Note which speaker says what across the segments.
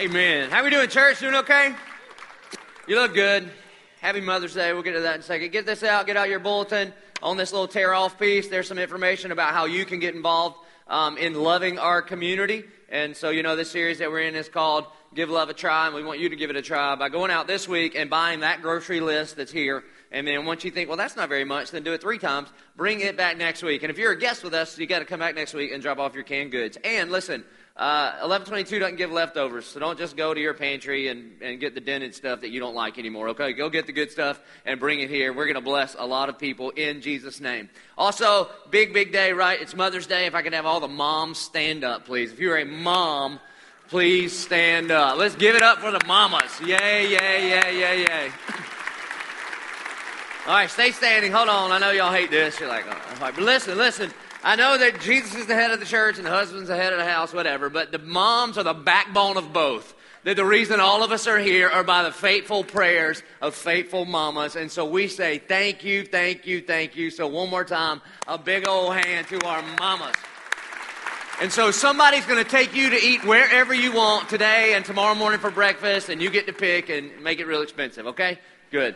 Speaker 1: Amen. How we doing, church? Doing okay? You look good. Happy Mother's Day. We'll get to that in a second. Get this out. Get out your bulletin on this little tear off piece. There's some information about how you can get involved um, in loving our community. And so, you know, this series that we're in is called Give Love a Try, and we want you to give it a try by going out this week and buying that grocery list that's here. And then once you think, well, that's not very much, then do it three times. Bring it back next week. And if you're a guest with us, you got to come back next week and drop off your canned goods. And listen, uh, 1122 doesn't give leftovers, so don't just go to your pantry and, and get the dented stuff that you don't like anymore, okay? Go get the good stuff and bring it here. We're going to bless a lot of people in Jesus' name. Also, big, big day, right? It's Mother's Day. If I could have all the moms stand up, please. If you're a mom, please stand up. Let's give it up for the mamas. Yay, yay, yay, yay, yay. All right, stay standing. Hold on. I know y'all hate this. You're like, oh. but listen, listen. I know that Jesus is the head of the church and the husband's the head of the house, whatever, but the moms are the backbone of both. That the reason all of us are here are by the faithful prayers of faithful mamas. And so we say thank you, thank you, thank you. So one more time, a big old hand to our mamas. And so somebody's going to take you to eat wherever you want today and tomorrow morning for breakfast, and you get to pick and make it real expensive, okay? Good.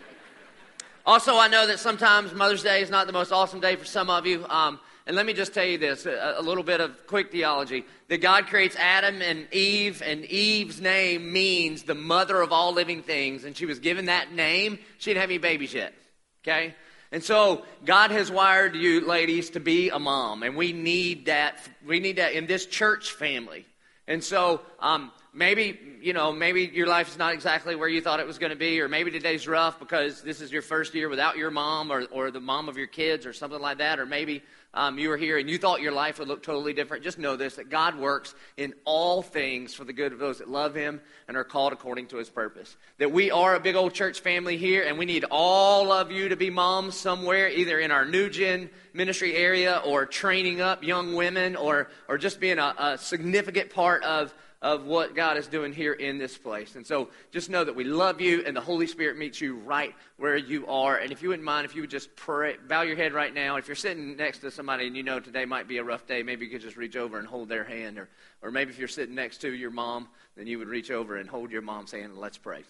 Speaker 1: Also, I know that sometimes Mother's Day is not the most awesome day for some of you. Um, and let me just tell you this a, a, little bit of quick theology. That God creates Adam and Eve, and Eve's name means the mother of all living things. And she was given that name. She didn't have any babies yet. Okay? And so God has wired you ladies to be a mom, and we need that. We need that in this church family. And so um, maybe you know maybe your life is not exactly where you thought it was going to be or maybe today's rough because this is your first year without your mom or, or the mom of your kids or something like that or maybe um, you were here and you thought your life would look totally different, just know this that God works in all things for the good of those that love Him and are called according to His purpose. That we are a big old church family here, and we need all of you to be moms somewhere, either in our new gen ministry area or training up young women or, or just being a, a significant part of of what God is doing here in this place. And so just know that we love you and the Holy Spirit meets you right where you are. And if you wouldn't mind, if you would just pray, bow your head right now. If you're sitting next to somebody and you know today might be a rough day, maybe you could just reach over and hold their hand. Or, or maybe if you're sitting next to your mom, then you would reach over and hold your mom's hand and let's pray.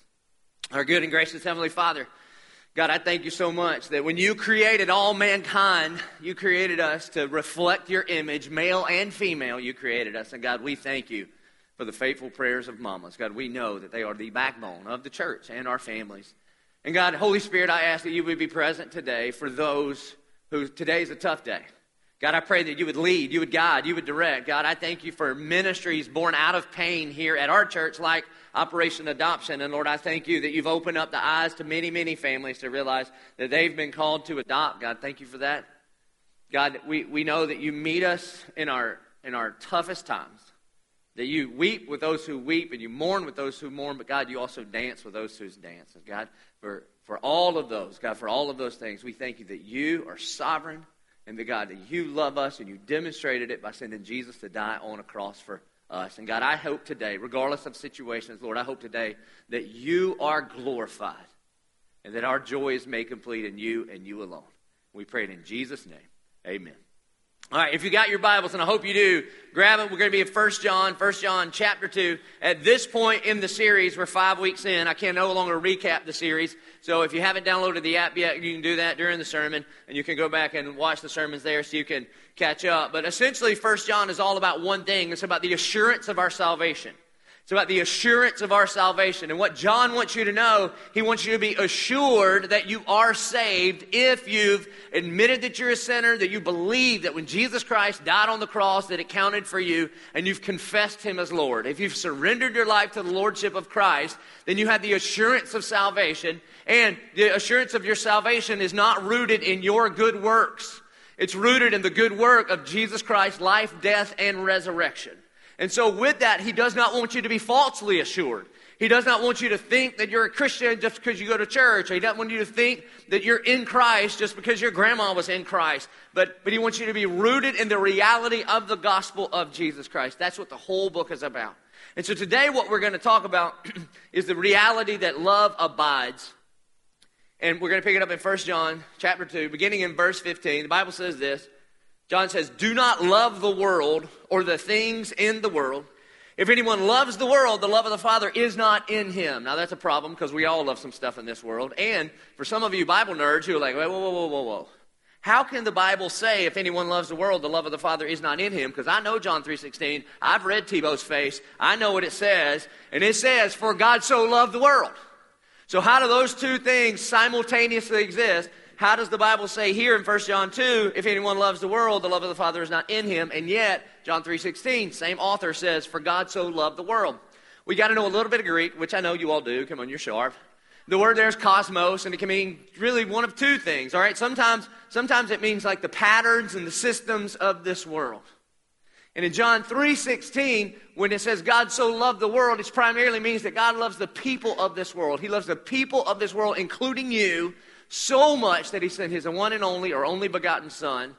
Speaker 1: Our good and gracious Heavenly Father, God, I thank you so much that when you created all mankind, you created us to reflect your image, male and female, you created us. And God, we thank you for the faithful prayers of mamas. God, we know that they are the backbone of the church and our families. And God, Holy Spirit, I ask that you would be present today for those who today is a tough day. God, I pray that you would lead, you would guide, you would direct. God, I thank you for ministries born out of pain here at our church, like Operation Adoption. And Lord, I thank you that you've opened up the eyes to many, many families to realize that they've been called to adopt. God, thank you for that. God, we, we know that you meet us in our, in our toughest times. That you weep with those who weep and you mourn with those who mourn, but God, you also dance with those who dance. And God, for, for all of those, God, for all of those things, we thank you that you are sovereign and that God, that you love us and you demonstrated it by sending Jesus to die on a cross for us. And God, I hope today, regardless of situations, Lord, I hope today that you are glorified and that our joy is made complete in you and you alone. We pray it in Jesus' name. Amen. All right, if you got your Bibles, and I hope you do, grab it. We're going to be in 1 John, 1 John chapter 2. At this point in the series, we're five weeks in. I can no longer recap the series. So if you haven't downloaded the app yet, you can do that during the sermon, and you can go back and watch the sermons there so you can catch up. But essentially, 1 John is all about one thing it's about the assurance of our salvation. It's about the assurance of our salvation. And what John wants you to know, he wants you to be assured that you are saved if you've admitted that you're a sinner, that you believe that when Jesus Christ died on the cross, that it counted for you, and you've confessed him as Lord. If you've surrendered your life to the Lordship of Christ, then you have the assurance of salvation. And the assurance of your salvation is not rooted in your good works. It's rooted in the good work of Jesus Christ's life, death, and resurrection. And so, with that, he does not want you to be falsely assured. He does not want you to think that you're a Christian just because you go to church. He doesn't want you to think that you're in Christ just because your grandma was in Christ. But, but he wants you to be rooted in the reality of the gospel of Jesus Christ. That's what the whole book is about. And so today, what we're going to talk about is the reality that love abides. And we're going to pick it up in 1 John chapter 2, beginning in verse 15. The Bible says this John says, Do not love the world or the things in the world. If anyone loves the world, the love of the Father is not in him. Now, that's a problem because we all love some stuff in this world. And for some of you Bible nerds who are like, whoa, whoa, whoa, whoa, whoa. How can the Bible say if anyone loves the world, the love of the Father is not in him? Because I know John 3.16. I've read Tebow's face. I know what it says. And it says, for God so loved the world. So how do those two things simultaneously exist? How does the Bible say here in 1 John 2, if anyone loves the world, the love of the Father is not in him? And yet, John 3.16, same author says, for God so loved the world. We got to know a little bit of Greek, which I know you all do. Come on, you're sharp. The word there is cosmos, and it can mean really one of two things, all right? Sometimes, sometimes it means like the patterns and the systems of this world. And in John 3:16, when it says God so loved the world, it primarily means that God loves the people of this world. He loves the people of this world, including you, so much that he sent his one and only or only begotten son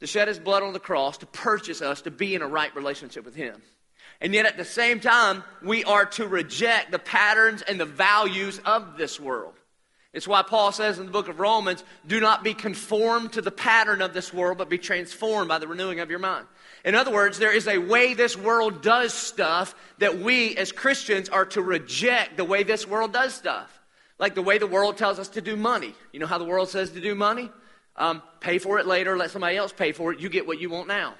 Speaker 1: to shed his blood on the cross to purchase us to be in a right relationship with him. And yet at the same time, we are to reject the patterns and the values of this world. It's why Paul says in the book of Romans, do not be conformed to the pattern of this world, but be transformed by the renewing of your mind. In other words, there is a way this world does stuff that we as Christians are to reject the way this world does stuff. Like the way the world tells us to do money. You know how the world says to do money? Um, pay for it later, let somebody else pay for it, you get what you want now.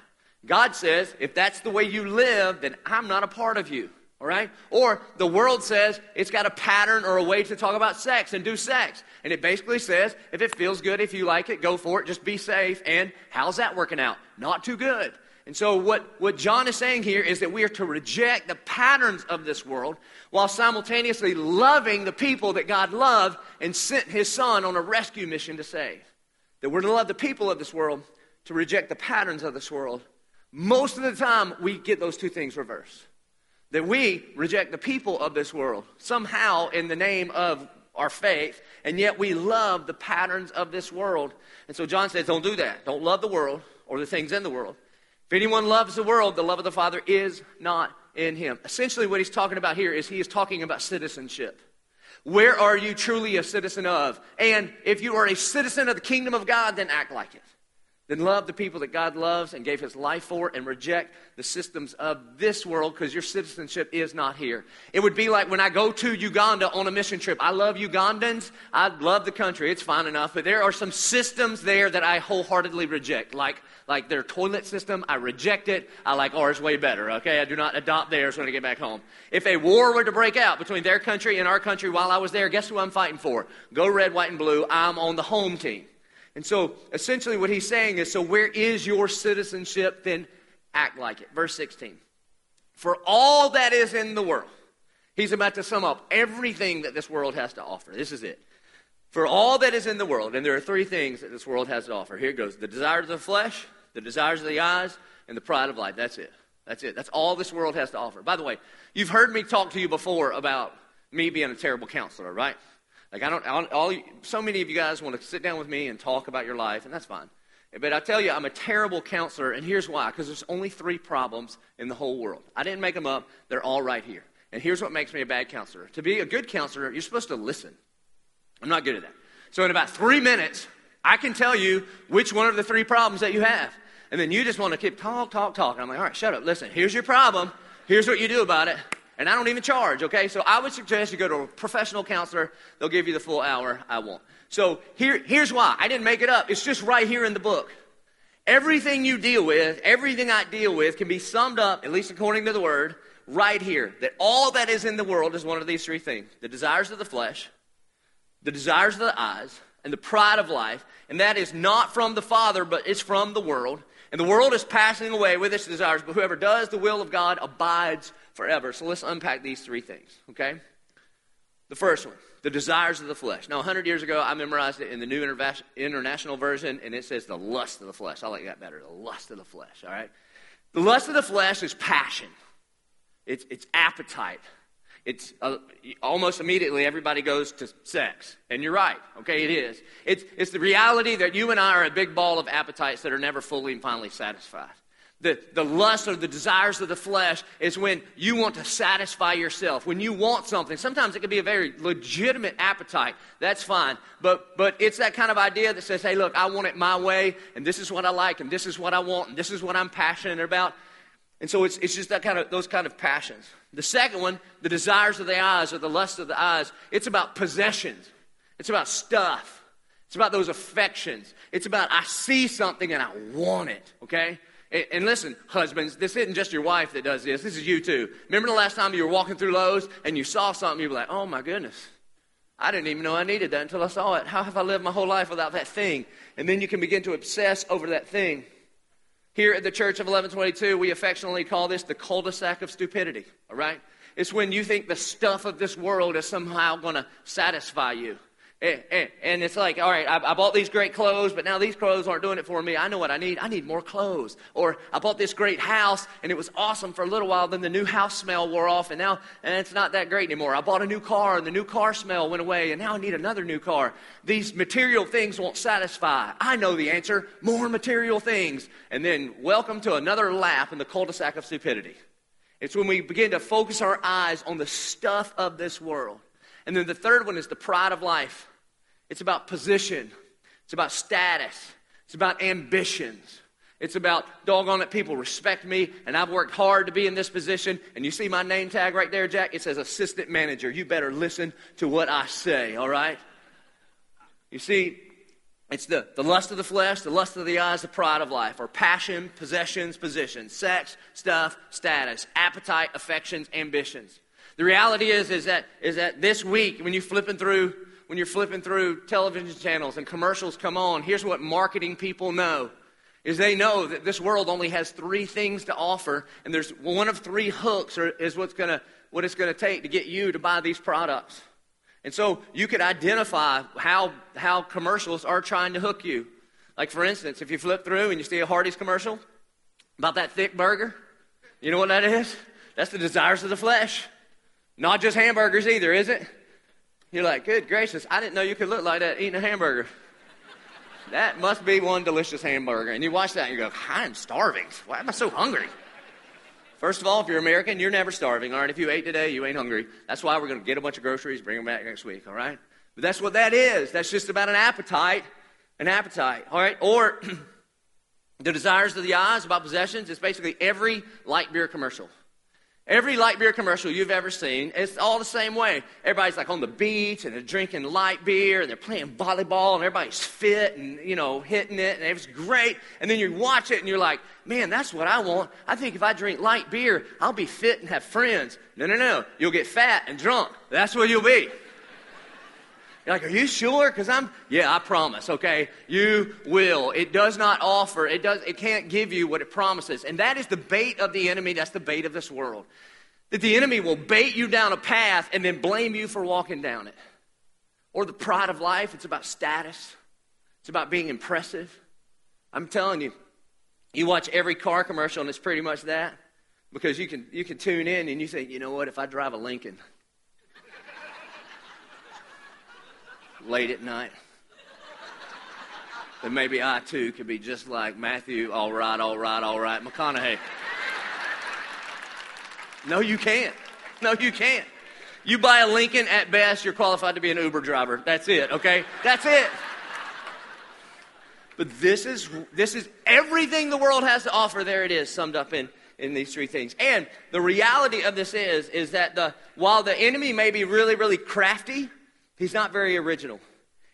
Speaker 1: God says, if that's the way you live, then I'm not a part of you. All right? Or the world says it's got a pattern or a way to talk about sex and do sex. And it basically says if it feels good, if you like it, go for it, just be safe. And how's that working out? Not too good. And so, what, what John is saying here is that we are to reject the patterns of this world while simultaneously loving the people that God loved and sent his son on a rescue mission to save. That we're to love the people of this world, to reject the patterns of this world, most of the time, we get those two things reversed. That we reject the people of this world somehow in the name of our faith, and yet we love the patterns of this world. And so John says, don't do that. Don't love the world or the things in the world. If anyone loves the world, the love of the Father is not in him. Essentially, what he's talking about here is he is talking about citizenship. Where are you truly a citizen of? And if you are a citizen of the kingdom of God, then act like it. Then love the people that God loves and gave his life for and reject the systems of this world because your citizenship is not here. It would be like when I go to Uganda on a mission trip. I love Ugandans. I love the country. It's fine enough. But there are some systems there that I wholeheartedly reject. Like, like their toilet system, I reject it. I like ours way better, okay? I do not adopt theirs when I get back home. If a war were to break out between their country and our country while I was there, guess who I'm fighting for? Go red, white, and blue. I'm on the home team. And so essentially what he's saying is so where is your citizenship? Then act like it. Verse 16. For all that is in the world, he's about to sum up everything that this world has to offer. This is it. For all that is in the world, and there are three things that this world has to offer. Here goes the desires of the flesh, the desires of the eyes, and the pride of life. That's it. That's it. That's all this world has to offer. By the way, you've heard me talk to you before about me being a terrible counselor, right? Like, I don't, all, so many of you guys want to sit down with me and talk about your life, and that's fine. But I tell you, I'm a terrible counselor, and here's why because there's only three problems in the whole world. I didn't make them up, they're all right here. And here's what makes me a bad counselor. To be a good counselor, you're supposed to listen. I'm not good at that. So, in about three minutes, I can tell you which one of the three problems that you have. And then you just want to keep talk, talk, talk. And I'm like, all right, shut up. Listen, here's your problem. Here's what you do about it and I don't even charge, okay? So I would suggest you go to a professional counselor. They'll give you the full hour. I won't. So here, here's why. I didn't make it up. It's just right here in the book. Everything you deal with, everything I deal with can be summed up, at least according to the word, right here. That all that is in the world is one of these three things the desires of the flesh, the desires of the eyes, and the pride of life. And that is not from the Father, but it's from the world. And the world is passing away with its desires, but whoever does the will of God abides forever. So let's unpack these three things, okay? The first one, the desires of the flesh. Now, 100 years ago, I memorized it in the New International Version, and it says the lust of the flesh. I like that better, the lust of the flesh, all right? The lust of the flesh is passion, it's, it's appetite. It's uh, almost immediately everybody goes to sex. And you're right, okay, it is. It's, it's the reality that you and I are a big ball of appetites that are never fully and finally satisfied. The, the lust or the desires of the flesh is when you want to satisfy yourself. When you want something, sometimes it can be a very legitimate appetite. That's fine. But, but it's that kind of idea that says, hey, look, I want it my way, and this is what I like, and this is what I want, and this is what I'm passionate about. And so it's, it's just that kind of, those kind of passions. The second one, the desires of the eyes or the lust of the eyes, it's about possessions. It's about stuff. It's about those affections. It's about I see something and I want it, okay? And, and listen, husbands, this isn't just your wife that does this. This is you too. Remember the last time you were walking through Lowe's and you saw something, you were like, oh my goodness. I didn't even know I needed that until I saw it. How have I lived my whole life without that thing? And then you can begin to obsess over that thing. Here at the Church of 1122, we affectionately call this the cul de sac of stupidity, all right? It's when you think the stuff of this world is somehow going to satisfy you. And it's like, all right, I bought these great clothes, but now these clothes aren't doing it for me. I know what I need. I need more clothes. Or I bought this great house, and it was awesome for a little while. Then the new house smell wore off, and now and it's not that great anymore. I bought a new car, and the new car smell went away, and now I need another new car. These material things won't satisfy. I know the answer more material things. And then welcome to another lap in the cul de sac of stupidity. It's when we begin to focus our eyes on the stuff of this world. And then the third one is the pride of life. It's about position, it's about status, it's about ambitions. It's about doggone it, people respect me, and I've worked hard to be in this position. And you see my name tag right there, Jack? It says assistant manager. You better listen to what I say, all right? You see, it's the, the lust of the flesh, the lust of the eyes, the pride of life, or passion, possessions, position, sex, stuff, status, appetite, affections, ambitions. The reality is, is that, is that this week, when you're flipping through, when you're flipping through television channels and commercials come on, here's what marketing people know is they know that this world only has three things to offer, and there's one of three hooks is what's gonna, what it's going to take to get you to buy these products. And so you could identify how, how commercials are trying to hook you. Like, for instance, if you flip through and you see a Hardee's commercial about that thick burger, you know what that is? That's the desires of the flesh. Not just hamburgers either, is it? You're like, good gracious, I didn't know you could look like that eating a hamburger. that must be one delicious hamburger. And you watch that and you go, I'm starving. Why am I so hungry? First of all, if you're American, you're never starving. All right, if you ate today, you ain't hungry. That's why we're going to get a bunch of groceries, bring them back next week. All right, but that's what that is. That's just about an appetite, an appetite. All right, or the desires of the eyes about possessions. It's basically every light beer commercial. Every light beer commercial you've ever seen, it's all the same way. Everybody's like on the beach and they're drinking light beer and they're playing volleyball and everybody's fit and, you know, hitting it and it's great. And then you watch it and you're like, man, that's what I want. I think if I drink light beer, I'll be fit and have friends. No, no, no. You'll get fat and drunk. That's where you'll be. You're like, are you sure? Because I'm, yeah, I promise, okay? You will. It does not offer, it, does, it can't give you what it promises. And that is the bait of the enemy. That's the bait of this world. That the enemy will bait you down a path and then blame you for walking down it. Or the pride of life, it's about status, it's about being impressive. I'm telling you, you watch every car commercial and it's pretty much that. Because you can, you can tune in and you say, you know what, if I drive a Lincoln, late at night. Then maybe I too could be just like Matthew, all right, all right, all right, McConaughey. No, you can't. No, you can't. You buy a Lincoln, at best, you're qualified to be an Uber driver. That's it, okay? That's it. But this is, this is everything the world has to offer. There it is, summed up in, in these three things. And the reality of this is, is that the, while the enemy may be really, really crafty, He's not very original.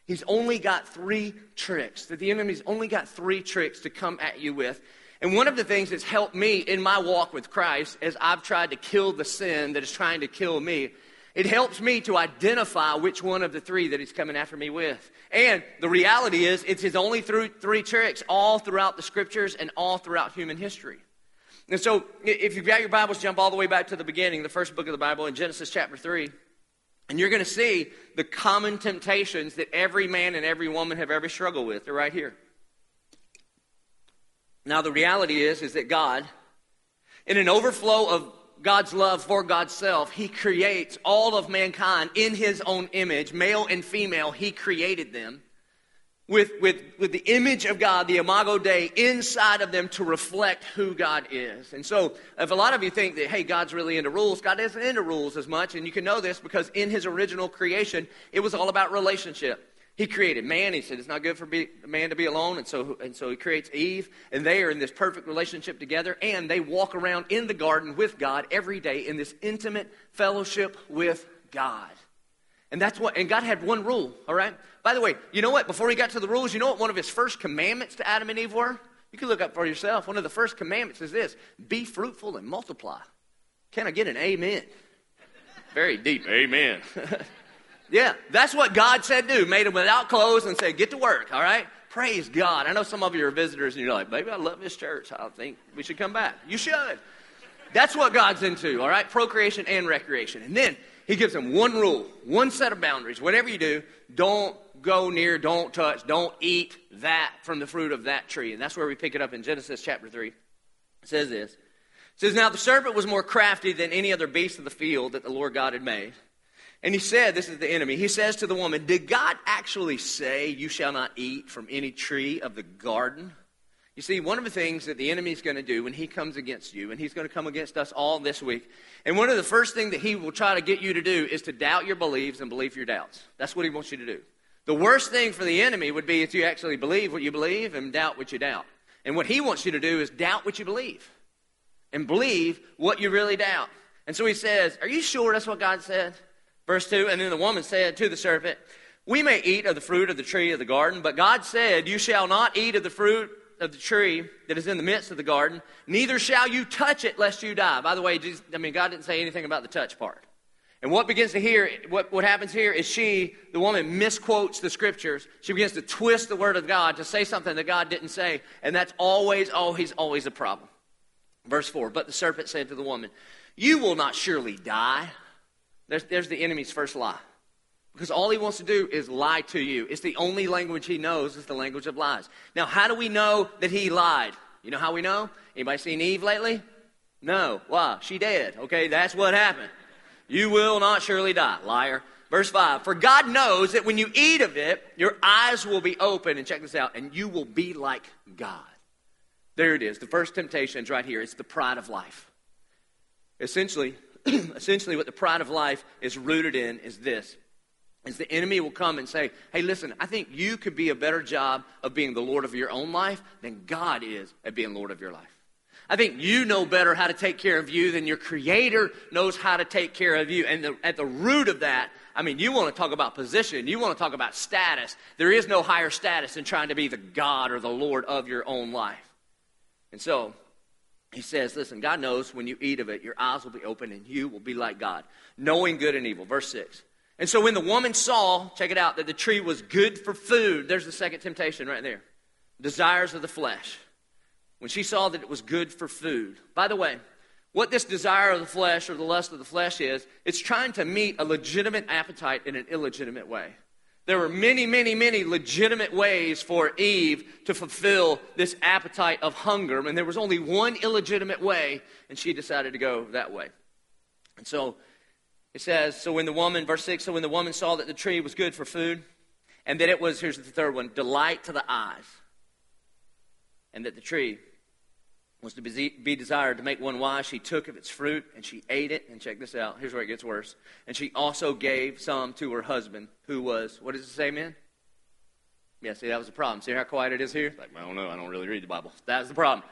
Speaker 1: He's only got three tricks, that the enemy's only got three tricks to come at you with. And one of the things that's helped me in my walk with Christ as I've tried to kill the sin that is trying to kill me, it helps me to identify which one of the three that he's coming after me with. And the reality is, it's his only three tricks all throughout the scriptures and all throughout human history. And so, if you've got your Bibles, jump all the way back to the beginning, the first book of the Bible in Genesis chapter 3. And you're going to see the common temptations that every man and every woman have ever struggled with. They're right here. Now, the reality is, is that God, in an overflow of God's love for God's self, He creates all of mankind in His own image, male and female, He created them with, with, with the image of God, the Imago Dei, inside of them to reflect who God is. And so, if a lot of you think that, hey, God's really into rules, God isn't into rules as much, and you can know this because in His original creation, it was all about relationship. He created man. He said it's not good for man to be alone, and so and so he creates Eve, and they are in this perfect relationship together, and they walk around in the garden with God every day in this intimate fellowship with God. And that's what. And God had one rule. All right. By the way, you know what? Before he got to the rules, you know what? One of his first commandments to Adam and Eve were. You can look up for yourself. One of the first commandments is this: be fruitful and multiply. Can I get an amen? Very deep. Amen. Yeah, that's what God said do. Made them without clothes and said, get to work, all right? Praise God. I know some of you are visitors and you're like, maybe I love this church. I think we should come back. You should. That's what God's into, all right? Procreation and recreation. And then he gives them one rule, one set of boundaries. Whatever you do, don't go near, don't touch, don't eat that from the fruit of that tree. And that's where we pick it up in Genesis chapter 3. It says this. It says, Now the serpent was more crafty than any other beast of the field that the Lord God had made. And he said, This is the enemy. He says to the woman, Did God actually say, You shall not eat from any tree of the garden? You see, one of the things that the enemy is going to do when he comes against you, and he's going to come against us all this week, and one of the first things that he will try to get you to do is to doubt your beliefs and believe your doubts. That's what he wants you to do. The worst thing for the enemy would be if you actually believe what you believe and doubt what you doubt. And what he wants you to do is doubt what you believe and believe what you really doubt. And so he says, Are you sure that's what God said? Verse 2 And then the woman said to the serpent, We may eat of the fruit of the tree of the garden, but God said, You shall not eat of the fruit of the tree that is in the midst of the garden, neither shall you touch it lest you die. By the way, Jesus, I mean, God didn't say anything about the touch part. And what begins to hear, what, what happens here is she, the woman, misquotes the scriptures. She begins to twist the word of God to say something that God didn't say. And that's always, always, always a problem. Verse 4 But the serpent said to the woman, You will not surely die. There's, there's the enemy's first lie. Because all he wants to do is lie to you. It's the only language he knows is the language of lies. Now, how do we know that he lied? You know how we know? Anybody seen Eve lately? No. Why? She dead. Okay, that's what happened. You will not surely die, liar. Verse 5 For God knows that when you eat of it, your eyes will be open, and check this out, and you will be like God. There it is. The first temptation is right here. It's the pride of life. Essentially, essentially what the pride of life is rooted in is this is the enemy will come and say, Hey, listen, I think you could be a better job of being the Lord of your own life than God is at being Lord of your life. I think you know better how to take care of you than your Creator knows how to take care of you. And the, at the root of that, I mean, you want to talk about position, you want to talk about status. There is no higher status than trying to be the God or the Lord of your own life. And so, he says, listen, God knows when you eat of it, your eyes will be open and you will be like God, knowing good and evil. Verse 6. And so when the woman saw, check it out, that the tree was good for food, there's the second temptation right there desires of the flesh. When she saw that it was good for food. By the way, what this desire of the flesh or the lust of the flesh is, it's trying to meet a legitimate appetite in an illegitimate way. There were many, many, many legitimate ways for Eve to fulfill this appetite of hunger, and there was only one illegitimate way, and she decided to go that way. And so it says, so when the woman, verse 6, so when the woman saw that the tree was good for food, and that it was, here's the third one, delight to the eyes, and that the tree was to be desired to make one wise. She took of its fruit and she ate it. And check this out. Here's where it gets worse. And she also gave some to her husband, who was, what does it say, man? Yeah, see, that was the problem. See how quiet it is here? Like, I don't know. I don't really read the Bible. That's the problem.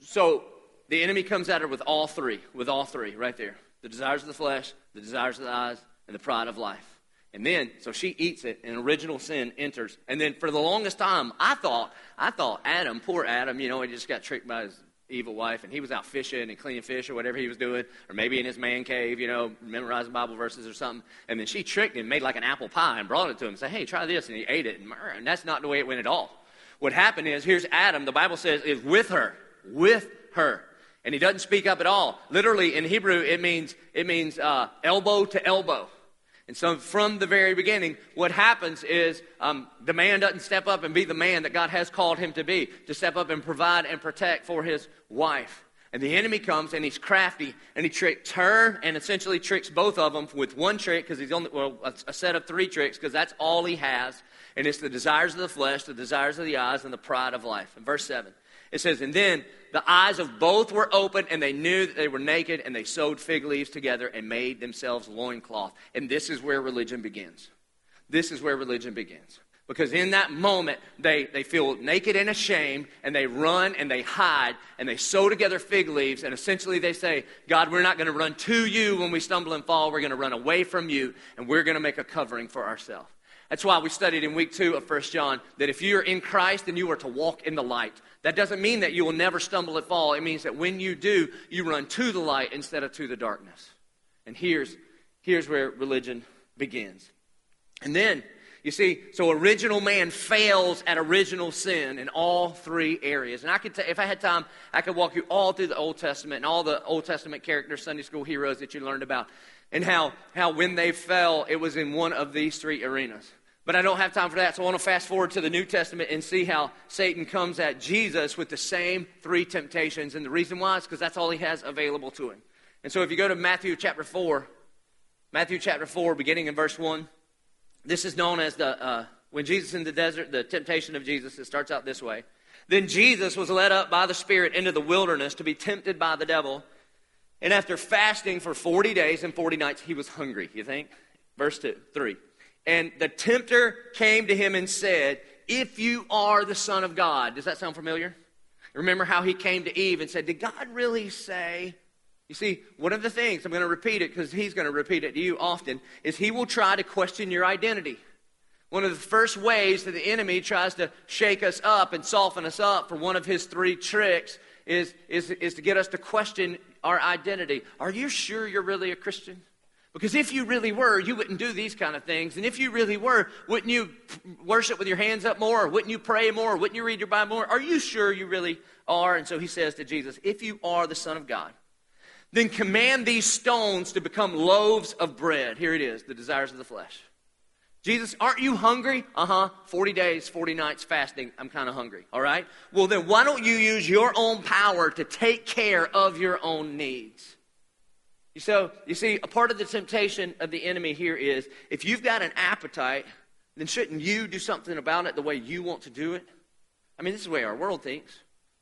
Speaker 1: So the enemy comes at her with all three, with all three, right there the desires of the flesh, the desires of the eyes, and the pride of life. And then, so she eats it, and original sin enters. And then, for the longest time, I thought, I thought Adam, poor Adam, you know, he just got tricked by his evil wife, and he was out fishing and cleaning fish or whatever he was doing, or maybe in his man cave, you know, memorizing Bible verses or something. And then she tricked him, made like an apple pie, and brought it to him, and said, "Hey, try this," and he ate it, and, and that's not the way it went at all. What happened is, here's Adam. The Bible says is with her, with her and he doesn't speak up at all. Literally in Hebrew, it means it means uh, elbow to elbow. And so, from the very beginning, what happens is um, the man doesn't step up and be the man that God has called him to be, to step up and provide and protect for his wife. And the enemy comes and he's crafty and he tricks her and essentially tricks both of them with one trick because he's only, well, a, a set of three tricks because that's all he has. And it's the desires of the flesh, the desires of the eyes, and the pride of life. In verse 7, it says, And then the eyes of both were open, and they knew that they were naked, and they sewed fig leaves together and made themselves loincloth. And this is where religion begins. this is where religion begins. Because in that moment, they, they feel naked and ashamed, and they run and they hide, and they sew together fig leaves, and essentially they say, God, we're not going to run to you when we stumble and fall. We're going to run away from you, and we're going to make a covering for ourselves. That's why we studied in week two of 1 John that if you're in Christ, then you are to walk in the light. That doesn't mean that you will never stumble and fall. It means that when you do, you run to the light instead of to the darkness. And here's, here's where religion begins. And then you see, so original man fails at original sin in all three areas. And I could, t- if I had time, I could walk you all through the Old Testament and all the Old Testament characters, Sunday school heroes that you learned about, and how, how when they fell, it was in one of these three arenas. But I don't have time for that, so I want to fast forward to the New Testament and see how Satan comes at Jesus with the same three temptations. And the reason why is because that's all he has available to him. And so if you go to Matthew chapter 4, Matthew chapter 4, beginning in verse 1. This is known as the, uh, when Jesus in the desert, the temptation of Jesus. It starts out this way. Then Jesus was led up by the Spirit into the wilderness to be tempted by the devil. And after fasting for 40 days and 40 nights, he was hungry, you think? Verse 2, 3. And the tempter came to him and said, If you are the Son of God. Does that sound familiar? Remember how he came to Eve and said, Did God really say? You see, one of the things, I'm going to repeat it because he's going to repeat it to you often, is he will try to question your identity. One of the first ways that the enemy tries to shake us up and soften us up for one of his three tricks is, is, is to get us to question our identity. Are you sure you're really a Christian? Because if you really were, you wouldn't do these kind of things. And if you really were, wouldn't you worship with your hands up more? Or wouldn't you pray more? Or wouldn't you read your Bible more? Are you sure you really are? And so he says to Jesus, If you are the Son of God, then command these stones to become loaves of bread. Here it is, the desires of the flesh. Jesus, aren't you hungry? Uh huh. 40 days, 40 nights fasting. I'm kind of hungry. All right? Well, then why don't you use your own power to take care of your own needs? So, you see, a part of the temptation of the enemy here is if you've got an appetite, then shouldn't you do something about it the way you want to do it? I mean, this is the way our world thinks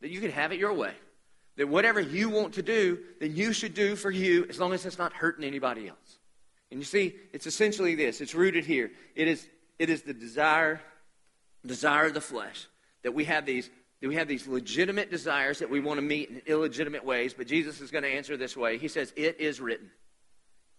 Speaker 1: that you can have it your way that whatever you want to do, then you should do for you as long as it's not hurting anybody else. And you see, it's essentially this. It's rooted here. It is, it is the desire, desire of the flesh that we have these that we have these legitimate desires that we want to meet in illegitimate ways, but Jesus is going to answer this way. He says, It is written.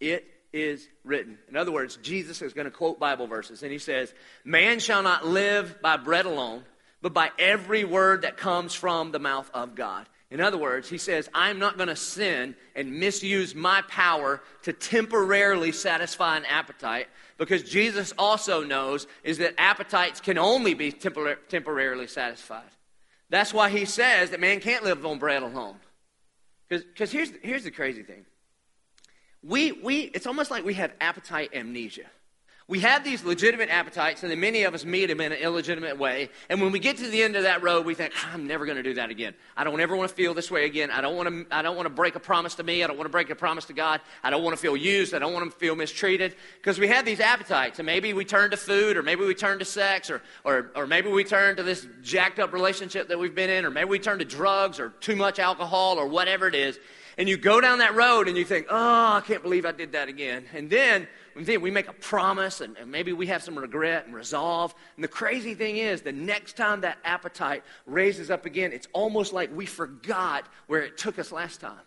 Speaker 1: It is written. In other words, Jesus is going to quote Bible verses, and he says, Man shall not live by bread alone, but by every word that comes from the mouth of God. In other words, he says, I'm not going to sin and misuse my power to temporarily satisfy an appetite because Jesus also knows is that appetites can only be tempor- temporarily satisfied. That's why he says that man can't live on bread alone. Because here's, here's the crazy thing. We, we, it's almost like we have appetite amnesia. We have these legitimate appetites, and then many of us meet them in an illegitimate way. And when we get to the end of that road, we think, ah, I'm never going to do that again. I don't ever want to feel this way again. I don't want to, I don't want to break a promise to me. I don't want to break a promise to God. I don't want to feel used. I don't want to feel mistreated. Because we have these appetites, and maybe we turn to food, or maybe we turn to sex, or, or, or maybe we turn to this jacked up relationship that we've been in, or maybe we turn to drugs, or too much alcohol, or whatever it is. And you go down that road, and you think, oh, I can't believe I did that again. And then we make a promise and, and maybe we have some regret and resolve. And the crazy thing is, the next time that appetite raises up again, it's almost like we forgot where it took us last time.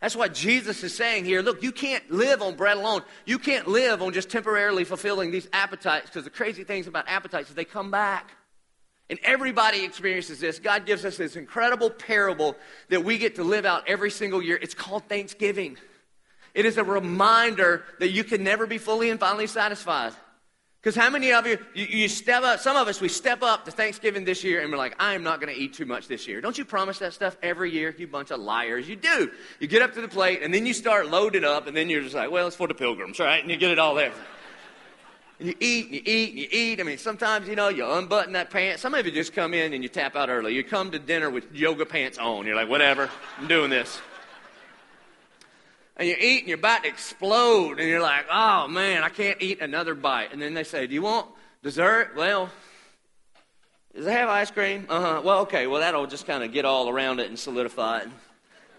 Speaker 1: That's what Jesus is saying here. Look, you can't live on bread alone. You can't live on just temporarily fulfilling these appetites because the crazy things about appetites is they come back. And everybody experiences this. God gives us this incredible parable that we get to live out every single year. It's called Thanksgiving. It is a reminder that you can never be fully and finally satisfied. Because how many of you, you, you, step up, some of us, we step up to Thanksgiving this year and we're like, I am not going to eat too much this year. Don't you promise that stuff every year? You bunch of liars. You do. You get up to the plate and then you start loading up and then you're just like, well, it's for the pilgrims, right? And you get it all there. And you eat and you eat and you eat. I mean, sometimes, you know, you unbutton that pants. Some of you just come in and you tap out early. You come to dinner with yoga pants on. You're like, whatever, I'm doing this and you eat and you're about to explode and you're like, oh man, I can't eat another bite. And then they say, do you want dessert? Well, does it have ice cream? Uh huh. Well, okay. Well, that'll just kind of get all around it and solidify it and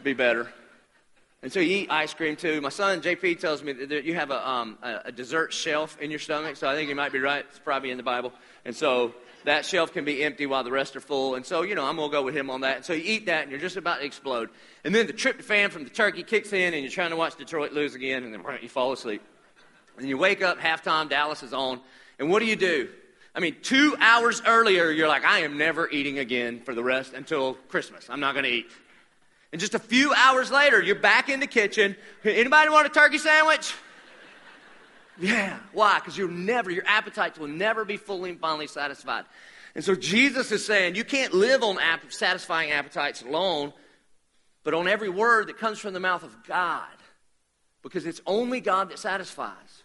Speaker 1: be better. And so you eat ice cream too. My son JP tells me that you have a, um, a, a dessert shelf in your stomach, so I think he might be right. It's probably in the Bible. And so that shelf can be empty while the rest are full. And so, you know, I'm going to go with him on that. And so you eat that and you're just about to explode. And then the tryptophan from the turkey kicks in and you're trying to watch Detroit lose again and then you fall asleep. And you wake up, halftime, Dallas is on. And what do you do? I mean, two hours earlier, you're like, I am never eating again for the rest until Christmas. I'm not going to eat. And just a few hours later, you're back in the kitchen. Anybody want a turkey sandwich? Yeah. Why? Because you'll never, your appetites will never be fully and finally satisfied. And so Jesus is saying you can't live on ap- satisfying appetites alone, but on every word that comes from the mouth of God. Because it's only God that satisfies.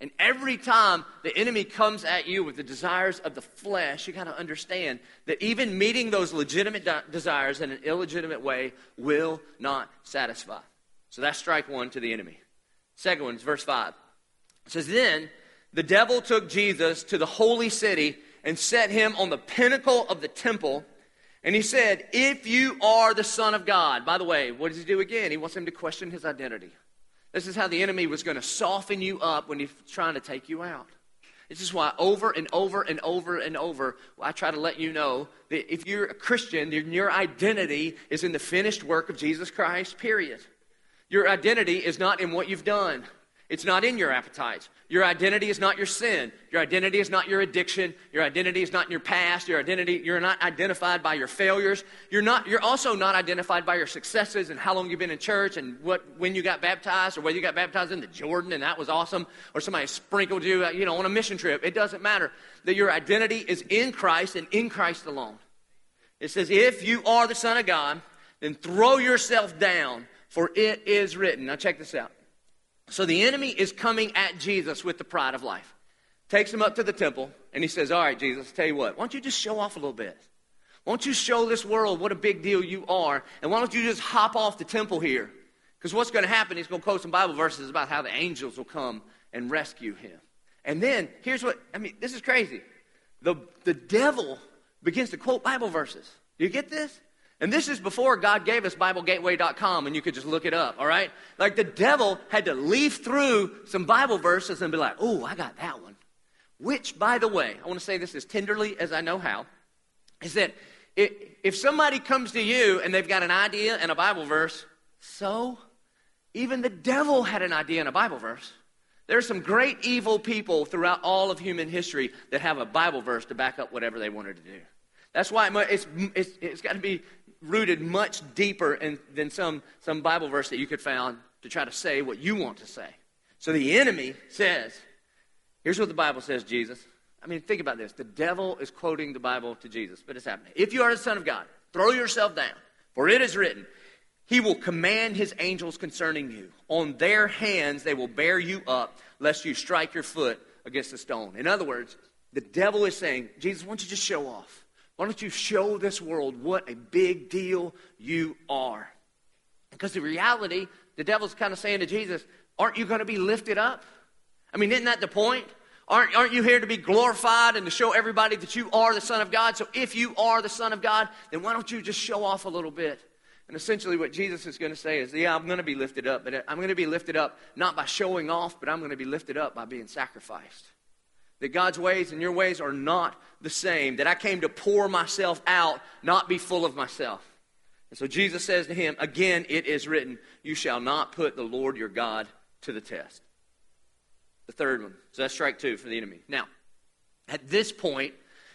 Speaker 1: And every time the enemy comes at you with the desires of the flesh, you got to understand that even meeting those legitimate de- desires in an illegitimate way will not satisfy. So that's strike one to the enemy. Second one is verse 5. It says, Then the devil took Jesus to the holy city and set him on the pinnacle of the temple. And he said, If you are the Son of God. By the way, what does he do again? He wants him to question his identity. This is how the enemy was going to soften you up when he's trying to take you out. This is why over and over and over and over, I try to let you know that if you're a Christian, your identity is in the finished work of Jesus Christ, period. Your identity is not in what you've done. It's not in your appetites. Your identity is not your sin. Your identity is not your addiction. Your identity is not in your past. Your identity, you're not identified by your failures. You're, not, you're also not identified by your successes and how long you've been in church and what, when you got baptized or whether you got baptized in the Jordan and that was awesome or somebody sprinkled you, you know, on a mission trip. It doesn't matter. That your identity is in Christ and in Christ alone. It says, if you are the Son of God, then throw yourself down, for it is written. Now check this out. So the enemy is coming at Jesus with the pride of life. Takes him up to the temple, and he says, All right, Jesus, tell you what, why don't you just show off a little bit? Why don't you show this world what a big deal you are? And why don't you just hop off the temple here? Because what's going to happen, he's going to quote some Bible verses about how the angels will come and rescue him. And then, here's what I mean, this is crazy. The, the devil begins to quote Bible verses. Do you get this? And this is before God gave us BibleGateway.com and you could just look it up, all right? Like the devil had to leaf through some Bible verses and be like, oh, I got that one. Which, by the way, I want to say this as tenderly as I know how, is that if somebody comes to you and they've got an idea and a Bible verse, so even the devil had an idea and a Bible verse. There are some great evil people throughout all of human history that have a Bible verse to back up whatever they wanted to do. That's why it's, it's, it's got to be rooted much deeper in, than some, some Bible verse that you could find to try to say what you want to say. So the enemy says, here's what the Bible says, Jesus. I mean, think about this. The devil is quoting the Bible to Jesus, but it's happening. If you are the Son of God, throw yourself down, for it is written, He will command His angels concerning you. On their hands they will bear you up, lest you strike your foot against a stone. In other words, the devil is saying, Jesus, why don't you just show off? Why don't you show this world what a big deal you are? Because the reality, the devil's kind of saying to Jesus, aren't you going to be lifted up? I mean, isn't that the point? Aren't, aren't you here to be glorified and to show everybody that you are the Son of God? So if you are the Son of God, then why don't you just show off a little bit? And essentially, what Jesus is going to say is, Yeah, I'm going to be lifted up, but I'm going to be lifted up not by showing off, but I'm going to be lifted up by being sacrificed that God's ways and your ways are not the same, that I came to pour myself out, not be full of myself. And so Jesus says to him, Again, it is written, You shall not put the Lord your God to the test. The third one. So that's strike two for the enemy. Now, at this point,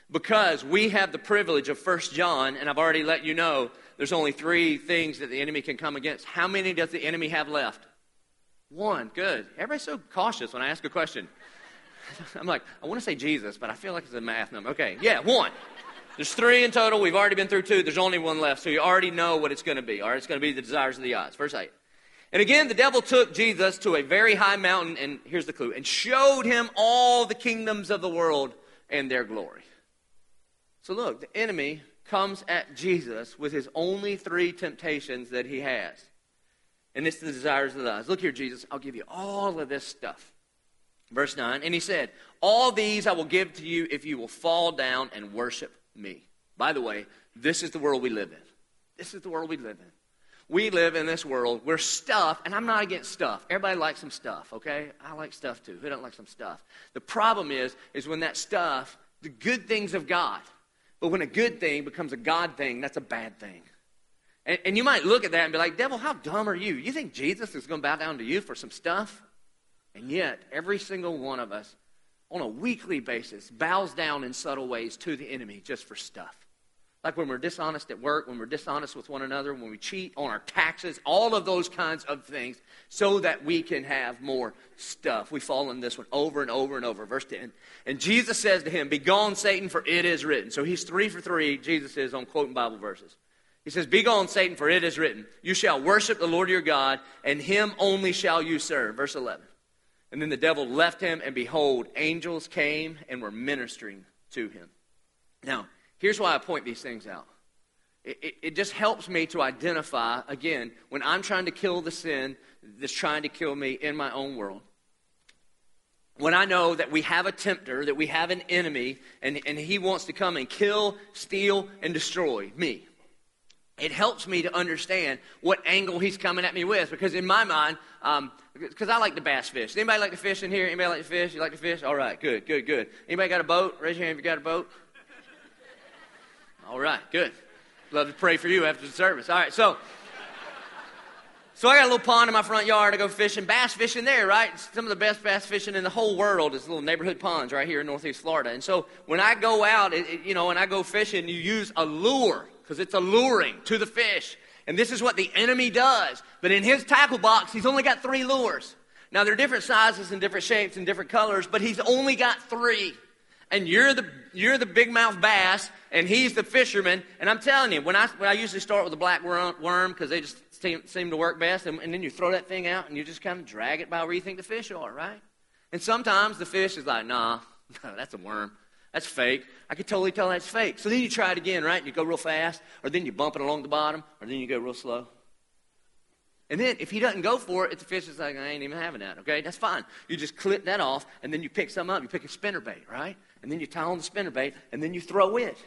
Speaker 1: because we have the privilege of First John, and I've already let you know there's only three things that the enemy can come against. How many does the enemy have left? One. Good. Everybody's so cautious when I ask a question. I'm like, I want to say Jesus, but I feel like it's a math number. Okay, yeah, one. There's three in total. We've already been through two. There's only one left. So you already know what it's going to be. All right, it's going to be the desires of the eyes. Verse 8. And again, the devil took Jesus to a very high mountain, and here's the clue, and showed him all the kingdoms of the world and their glory. So look, the enemy comes at Jesus with his only three temptations that he has. And it's the desires of the eyes. Look here, Jesus, I'll give you all of this stuff. Verse 9, and he said, All these I will give to you if you will fall down and worship me. By the way, this is the world we live in. This is the world we live in. we live in this world where stuff, and I'm not against stuff. Everybody likes some stuff, okay? I like stuff too. Who doesn't like some stuff? The problem is, is when that stuff, the good things of God, but when a good thing becomes a God thing, that's a bad thing. And, and you might look at that and be like, devil, how dumb are you? You think Jesus is going to bow down to you for some stuff? And yet, every single one of us, on a weekly basis, bows down in subtle ways to the enemy just for stuff. Like when we're dishonest at work, when we're dishonest with one another, when we cheat on our taxes, all of those kinds of things, so that we can have more stuff. We fall in this one over and over and over. Verse 10. And Jesus says to him, Begone, Satan, for it is written. So he's three for three, Jesus is, on quoting Bible verses. He says, Begone, Satan, for it is written, You shall worship the Lord your God, and him only shall you serve. Verse 11. And then the devil left him, and behold, angels came and were ministering to him. Now, here's why I point these things out. It, it, it, just helps me to identify, again, when I'm trying to kill the sin that's trying to kill me in my own world. When I know that we have a tempter, that we have an enemy, and, and he wants to come and kill, steal, and destroy me it helps me to understand what angle he's coming at me with. Because in my mind, because um, I like to bass fish. Anybody like to fish in here? Anybody like to fish? You like to fish? All right, good, good, good. Anybody got a boat? Raise your hand if you got a boat. All right, good. Love to pray for you after the service. All right, so. So I got a little pond in my front yard. I go fishing, bass fishing there, right? Some of the best bass fishing in the whole world is little neighborhood ponds right here in Northeast Florida. And so when I go out, it, it, you know, when I go fishing, you use a lure because it's alluring to the fish. And this is what the enemy does. But in his tackle box, he's only got three lures. Now, they're different sizes and different shapes and different colors, but he's only got three. And you're the, you're the big mouth bass, and he's the fisherman. And I'm telling you, when I, when I usually start with a black worm, because they just seem, seem to work best, and, and then you throw that thing out and you just kind of drag it by where you think the fish are, right? And sometimes the fish is like, nah, that's a worm. That's fake. I could totally tell that's fake. So then you try it again, right? You go real fast, or then you bump it along the bottom, or then you go real slow. And then if he doesn't go for it, the fish is like, I ain't even having that, okay? That's fine. You just clip that off, and then you pick some up. You pick a spinner bait, right? And then you tie on the spinner bait, and then you throw it.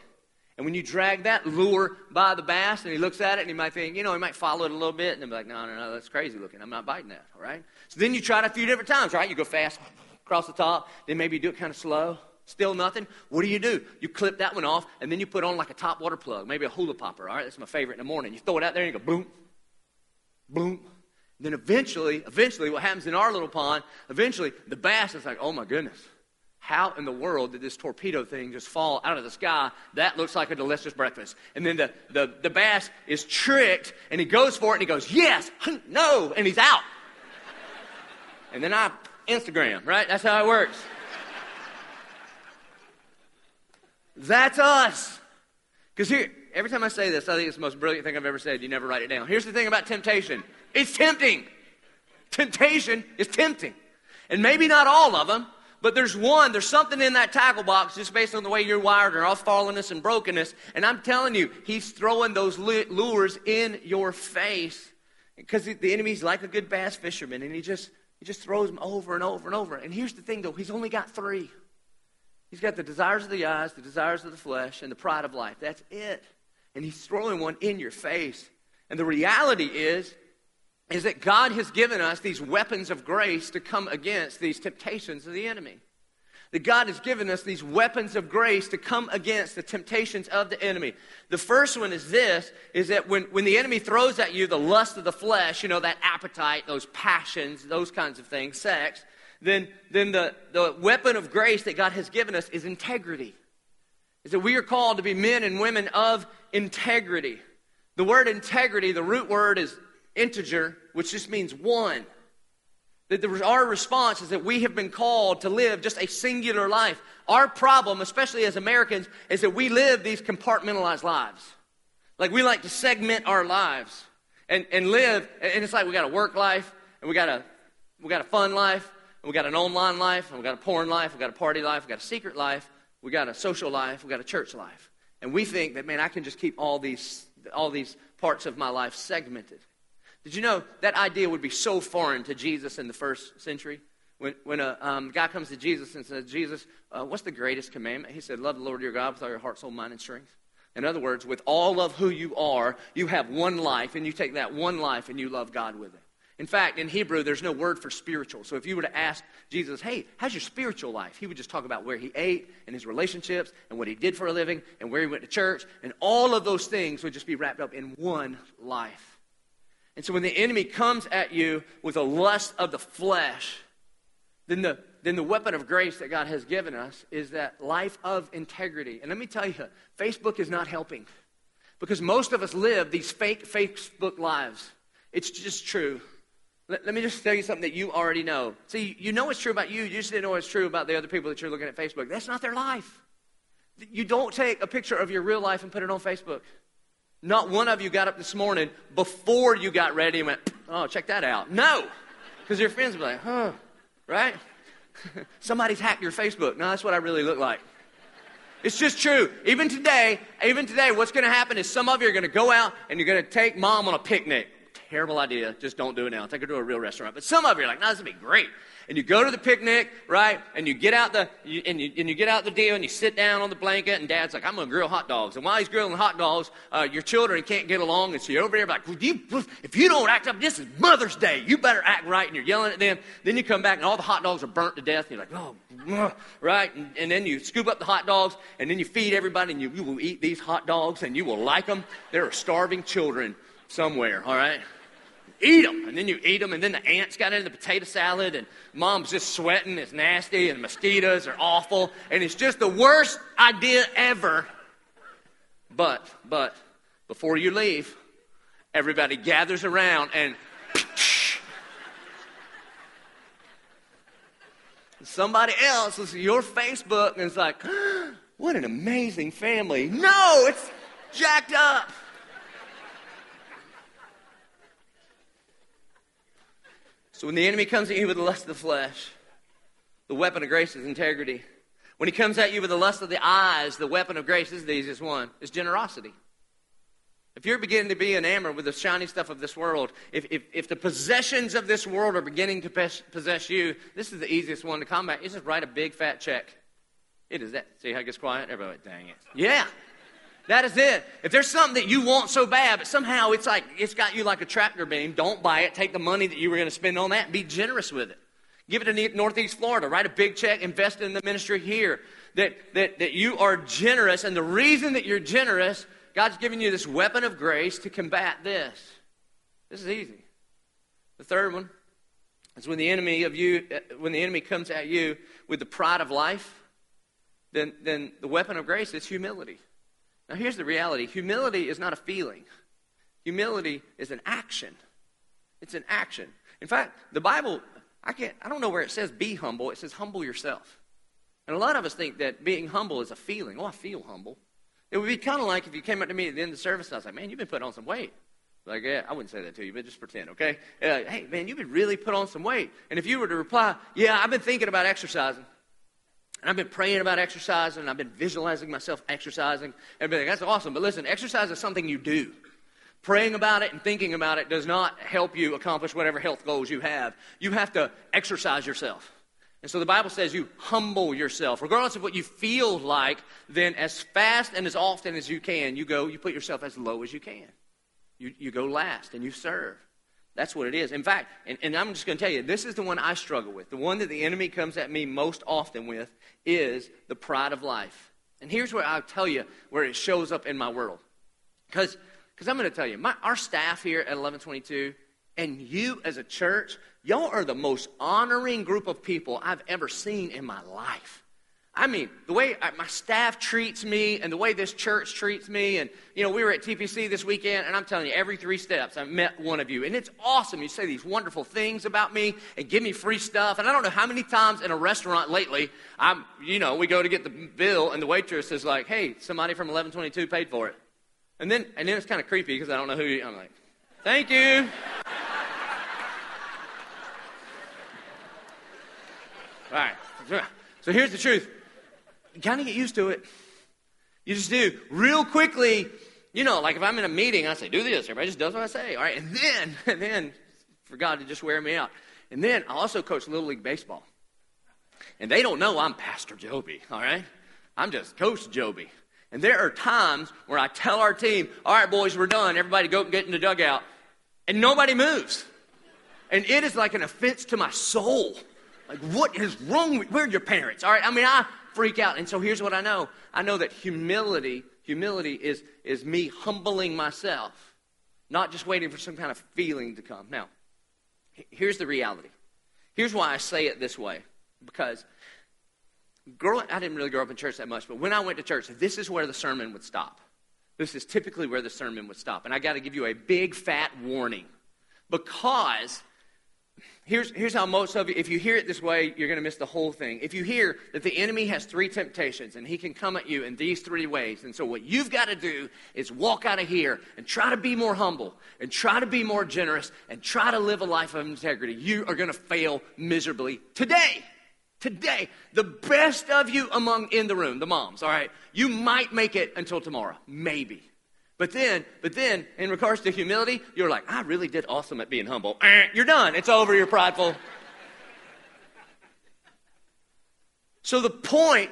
Speaker 1: And when you drag that lure by the bass, and he looks at it, and he might think, you know, he might follow it a little bit, and then be like, no, no, no, that's crazy looking. I'm not biting that, all right? So then you try it a few different times, right? You go fast, across the top, then maybe you do it kind of slow. Still nothing? What do you do? You clip that one off, and then you put on like a top water plug, maybe a hula popper. All right, that's my favorite in the morning. You throw it out there, and you go boom, boom. And then eventually, eventually, what happens in our little pond? Eventually, the bass is like, "Oh my goodness, how in the world did this torpedo thing just fall out of the sky? That looks like a delicious breakfast." And then the the, the bass is tricked, and he goes for it, and he goes, "Yes, no," and he's out. and then I Instagram, right? That's how it works. That's us. Because here, every time I say this, I think it's the most brilliant thing I've ever said. You never write it down. Here's the thing about temptation it's tempting. Temptation is tempting. And maybe not all of them, but there's one, there's something in that tackle box just based on the way you're wired and all fallenness and brokenness. And I'm telling you, he's throwing those lures in your face because the enemy's like a good bass fisherman and he just, he just throws them over and over and over. And here's the thing though, he's only got three. He's got the desires of the eyes, the desires of the flesh, and the pride of life. That's it. And he's throwing one in your face. And the reality is, is that God has given us these weapons of grace to come against these temptations of the enemy. That God has given us these weapons of grace to come against the temptations of the enemy. The first one is this, is that when, when the enemy throws at you the lust of the flesh, you know, that appetite, those passions, those kinds of things, sex, then, then the, the weapon of grace that God has given us is integrity. Is that we are called to be men and women of integrity. The word integrity, the root word is integer, which just means one. That our response is that we have been called to live just a singular life. Our problem, especially as Americans, is that we live these compartmentalized lives. Like we like to segment our lives and, and live, and it's like we got a work life, and we got a we got a fun life, and we got an online life, and we got a porn life, we got a party life, we got a secret life, we got a social life, we got a church life. And we think that, man, I can just keep all these, all these parts of my life segmented. Did you know that idea would be so foreign to Jesus in the first century? When, when a um, guy comes to Jesus and says, Jesus, uh, what's the greatest commandment? He said, Love the Lord your God with all your heart, soul, mind, and strength. In other words, with all of who you are, you have one life, and you take that one life and you love God with it. In fact, in Hebrew, there's no word for spiritual. So if you were to ask Jesus, hey, how's your spiritual life? He would just talk about where he ate and his relationships and what he did for a living and where he went to church. And all of those things would just be wrapped up in one life. And so when the enemy comes at you with a lust of the flesh, then the, then the weapon of grace that God has given us is that life of integrity. And let me tell you, Facebook is not helping because most of us live these fake Facebook lives. It's just true. Let, let, me just tell you something that you already know. See, you know it's true about you, you just didn't know it's true about the other people that you're looking at Facebook. That's not their life. You don't take a picture of your real life and put it on Facebook. Not one of you got up this morning before you got ready and went, oh, check that out. No, because your friends will be like, huh, right? Somebody's hacked your Facebook. No, that's what I really look like. It's just true. Even today, even today, what's going to happen is some of you are going to go out and you're going to take mom on a picnic. Terrible idea. Just don't do it now. Take her to a real restaurant. But some of you are like, no, this would be great and you go to the picnic, right? And you get out the you, and you and you get out the deal and you sit down on the blanket and Dad's like, I'm gonna grill hot dogs. And while he's grilling hot dogs, uh, your children can't get along, and so you're over here like, you, if you don't act up, this is Mother's Day. You better act right. And you're yelling at them. Then you come back and all the hot dogs are burnt to death. And you're like, oh, right? And, and then you scoop up the hot dogs and then you feed everybody and you, you will eat these hot dogs and you will like them. There are starving children somewhere. All right eat them. And then you eat them, and then the ants got into the potato salad, and mom's just sweating. It's nasty, and mosquitoes are awful, and it's just the worst idea ever. But, but, before you leave, everybody gathers around and somebody else at your Facebook and it's like, what an amazing family. No, it's jacked up. So when the enemy comes at you with the lust of the flesh, the weapon of grace is integrity. When he comes at you with the lust of the eyes, the weapon of grace is the easiest one, is generosity. If you're beginning to be enamored with the shiny stuff of this world, if, if, if the possessions of this world are beginning to possess you, this is the easiest one to combat. You just write a big fat check. It is that. See how it gets quiet? Everybody, dang it. Yeah. That is it. If there's something that you want so bad, but somehow it's like it's got you like a tractor beam, don't buy it. Take the money that you were going to spend on that be generous with it. Give it to Northeast Florida. Write a big check, invest in the ministry here. That, that, that you are generous, and the reason that you're generous, God's given you this weapon of grace to combat this. This is easy. The third one is when the enemy of you, uh, when the enemy comes at you with the pride of life, then, then the weapon of grace is humility. Now, here's the reality humility is not a feeling, humility is an action. It's an action. In fact, the Bible, I, can't, I don't know where it says be humble, it says humble yourself. And a lot of us think that being humble is a feeling. Oh, I feel humble. It would be kind of like if you came up to me at the end of the service and I was like, man, you've been putting on some weight. Like, yeah, I wouldn't say that to you, but just pretend, okay? Uh, hey, man, you've been really put on some weight. And if you were to reply, yeah, I've been thinking about exercising. And I've been praying about exercising, and I've been visualizing myself exercising. Everything. That's awesome. But listen, exercise is something you do. Praying about it and thinking about it does not help you accomplish whatever health goals you have. You have to exercise yourself. And so the Bible says you humble yourself. Regardless of what you feel like, then as fast and as often as you can, you go, you put yourself as low as you can. You, you go last and you serve. That's what it is. In fact, and, and I'm just going to tell you, this is the one I struggle with. The one that the enemy comes at me most often with is the pride of life. And here's where I'll tell you where it shows up in my world. Because I'm going to tell you, my, our staff here at 1122 and you as a church, y'all are the most honoring group of people I've ever seen in my life. I mean, the way uh, my staff treats me and the way this church treats me. And, you know, we were at TPC this weekend, and I'm telling you, every three steps, I've met one of you. And it's awesome. You say these wonderful things about me and give me free stuff. And I don't know how many times in a restaurant lately, I'm, you know, we go to get the bill, and the waitress is like, hey, somebody from 1122 paid for it. And then, and then it's kind of creepy because I don't know who you I'm like, thank you. All right. So here's the truth you kind of get used to it. You just do. Real quickly, you know, like if I'm in a meeting, I say, do this. Everybody just does what I say. All right. And then, and then, for God to just wear me out. And then I also coach Little League Baseball. And they don't know I'm Pastor Joby, all right? I'm just Coach Joby. And there are times where I tell our team, all right, boys, we're done. Everybody go get in the dugout. And nobody moves. And it is like an offense to my soul. Like, what is wrong with, where are your parents? All right, I mean, I freak out. And so here's what I know. I know that humility, humility is, is me humbling myself, not just waiting for some kind of feeling to come. Now, here's the reality. Here's why I say it this way. Because growing, I didn't really grow up in church that much, but when I went to church, this is where the sermon would stop. This is typically where the sermon would stop. And I got to give you a big fat warning because here's, here's how most of you, if you hear it this way, you're going to miss the whole thing. If you hear that the enemy has three temptations and he can come at you in these three ways, and so what you've got to do is walk out of here and try to be more humble and try to be more generous and try to live a life of integrity, you are going to fail miserably today. Today, the best of you among in the room, the moms, all right, you might make it until tomorrow, maybe. But then, but then, in regards to humility, you're like, I really did awesome at being humble. Eh, you're done. It's over. You're prideful. so the point,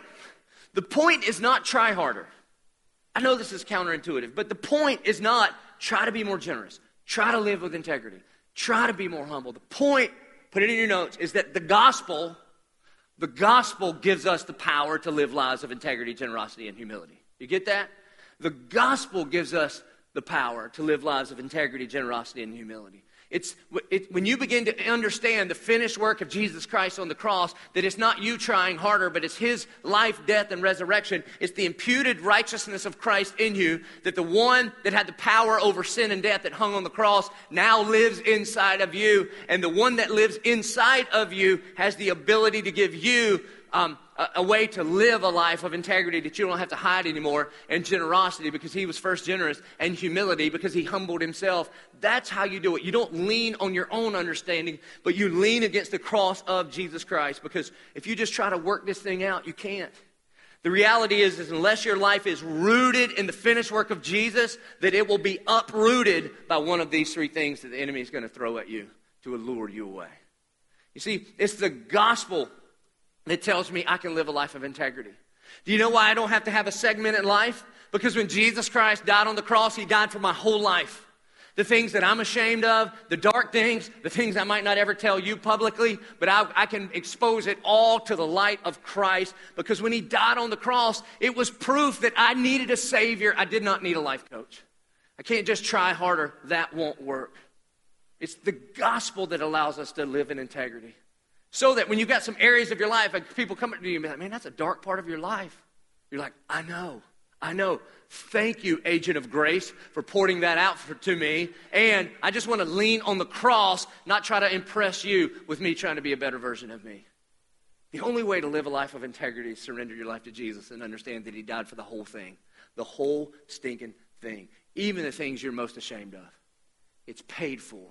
Speaker 1: the point is not try harder. I know this is counterintuitive, but the point is not try to be more generous. Try to live with integrity. Try to be more humble. The point, put it in your notes, is that the gospel the gospel gives us the power to live lives of integrity, generosity, and humility. You get that? The gospel gives us the power to live lives of integrity, generosity, and humility. It's it, when you begin to understand the finished work of Jesus Christ on the cross, that it's not you trying harder, but it's His life, death, and resurrection. It's the imputed righteousness of Christ in you, that the one that had the power over sin and death that hung on the cross now lives inside of you. And the one that lives inside of you has the ability to give you um, a, a, way to live a life of integrity that you don't have to hide anymore, and generosity because he was first generous, and humility because he humbled himself. That's how you do it. You don't lean on your own understanding, but you lean against the cross of Jesus Christ because if you just try to work this thing out, you can't. The reality is, is unless your life is rooted in the finished work of Jesus, that it will be uprooted by one of these three things that the enemy is going to throw at you to allure you away. You see, it's the gospel that tells me I can live a life of integrity. Do you know why I don't have to have a segmented life? Because when Jesus Christ died on the cross, He died for my whole life. The things that I'm ashamed of, the dark things, the things I might not ever tell you publicly, but I, I, can expose it all to the light of Christ. Because when He died on the cross, it was proof that I needed a Savior. I did not need a life coach. I can't just try harder, that won't work. It's the gospel that allows us to live in integrity. So that when you've got some areas of your life, like people come to you and be like, man, that's a dark part of your life. You're like, I know, I know. Thank you, agent of grace, for pouring that out for, to me. And I just want to lean on the cross, not try to impress you with me trying to be a better version of me. The only way to live a life of integrity is surrender your life to Jesus and understand that He died for the whole thing, the whole stinking thing, even the things you're most ashamed of. It's paid for.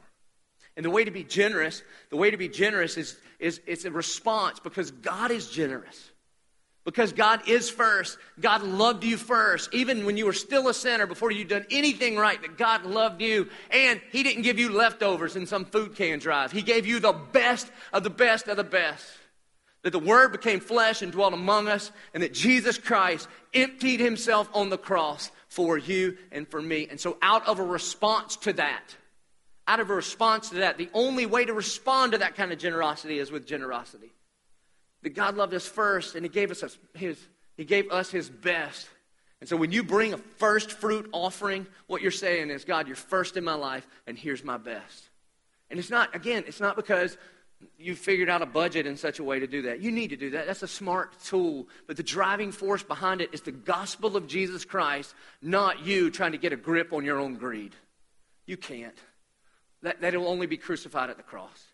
Speaker 1: And the way to be generous, the way to be generous is, is it's a response because God is generous. Because God is first. God loved you first. Even when you were still a sinner, before you'd done anything right, that God loved you. And He didn't give you leftovers in some food can drive. He gave you the best of the best of the best. That the Word became flesh and dwelt among us, and that Jesus Christ emptied Himself on the cross for you and for me. And so, out of a response to that, out of a response to that. The only way to respond to that kind of generosity is with generosity. That God loved us first and He gave us His, He gave us His best. And so when you bring a first fruit offering, what you're saying is, God, you're first in my life, and here's my best. And it's not, again, it's not because you figured out a budget in such a way to do that. You need to do that. That's a smart tool. But the driving force behind it is the gospel of Jesus Christ, not you trying to get a grip on your own greed. You can't that, that will only be crucified at the cross.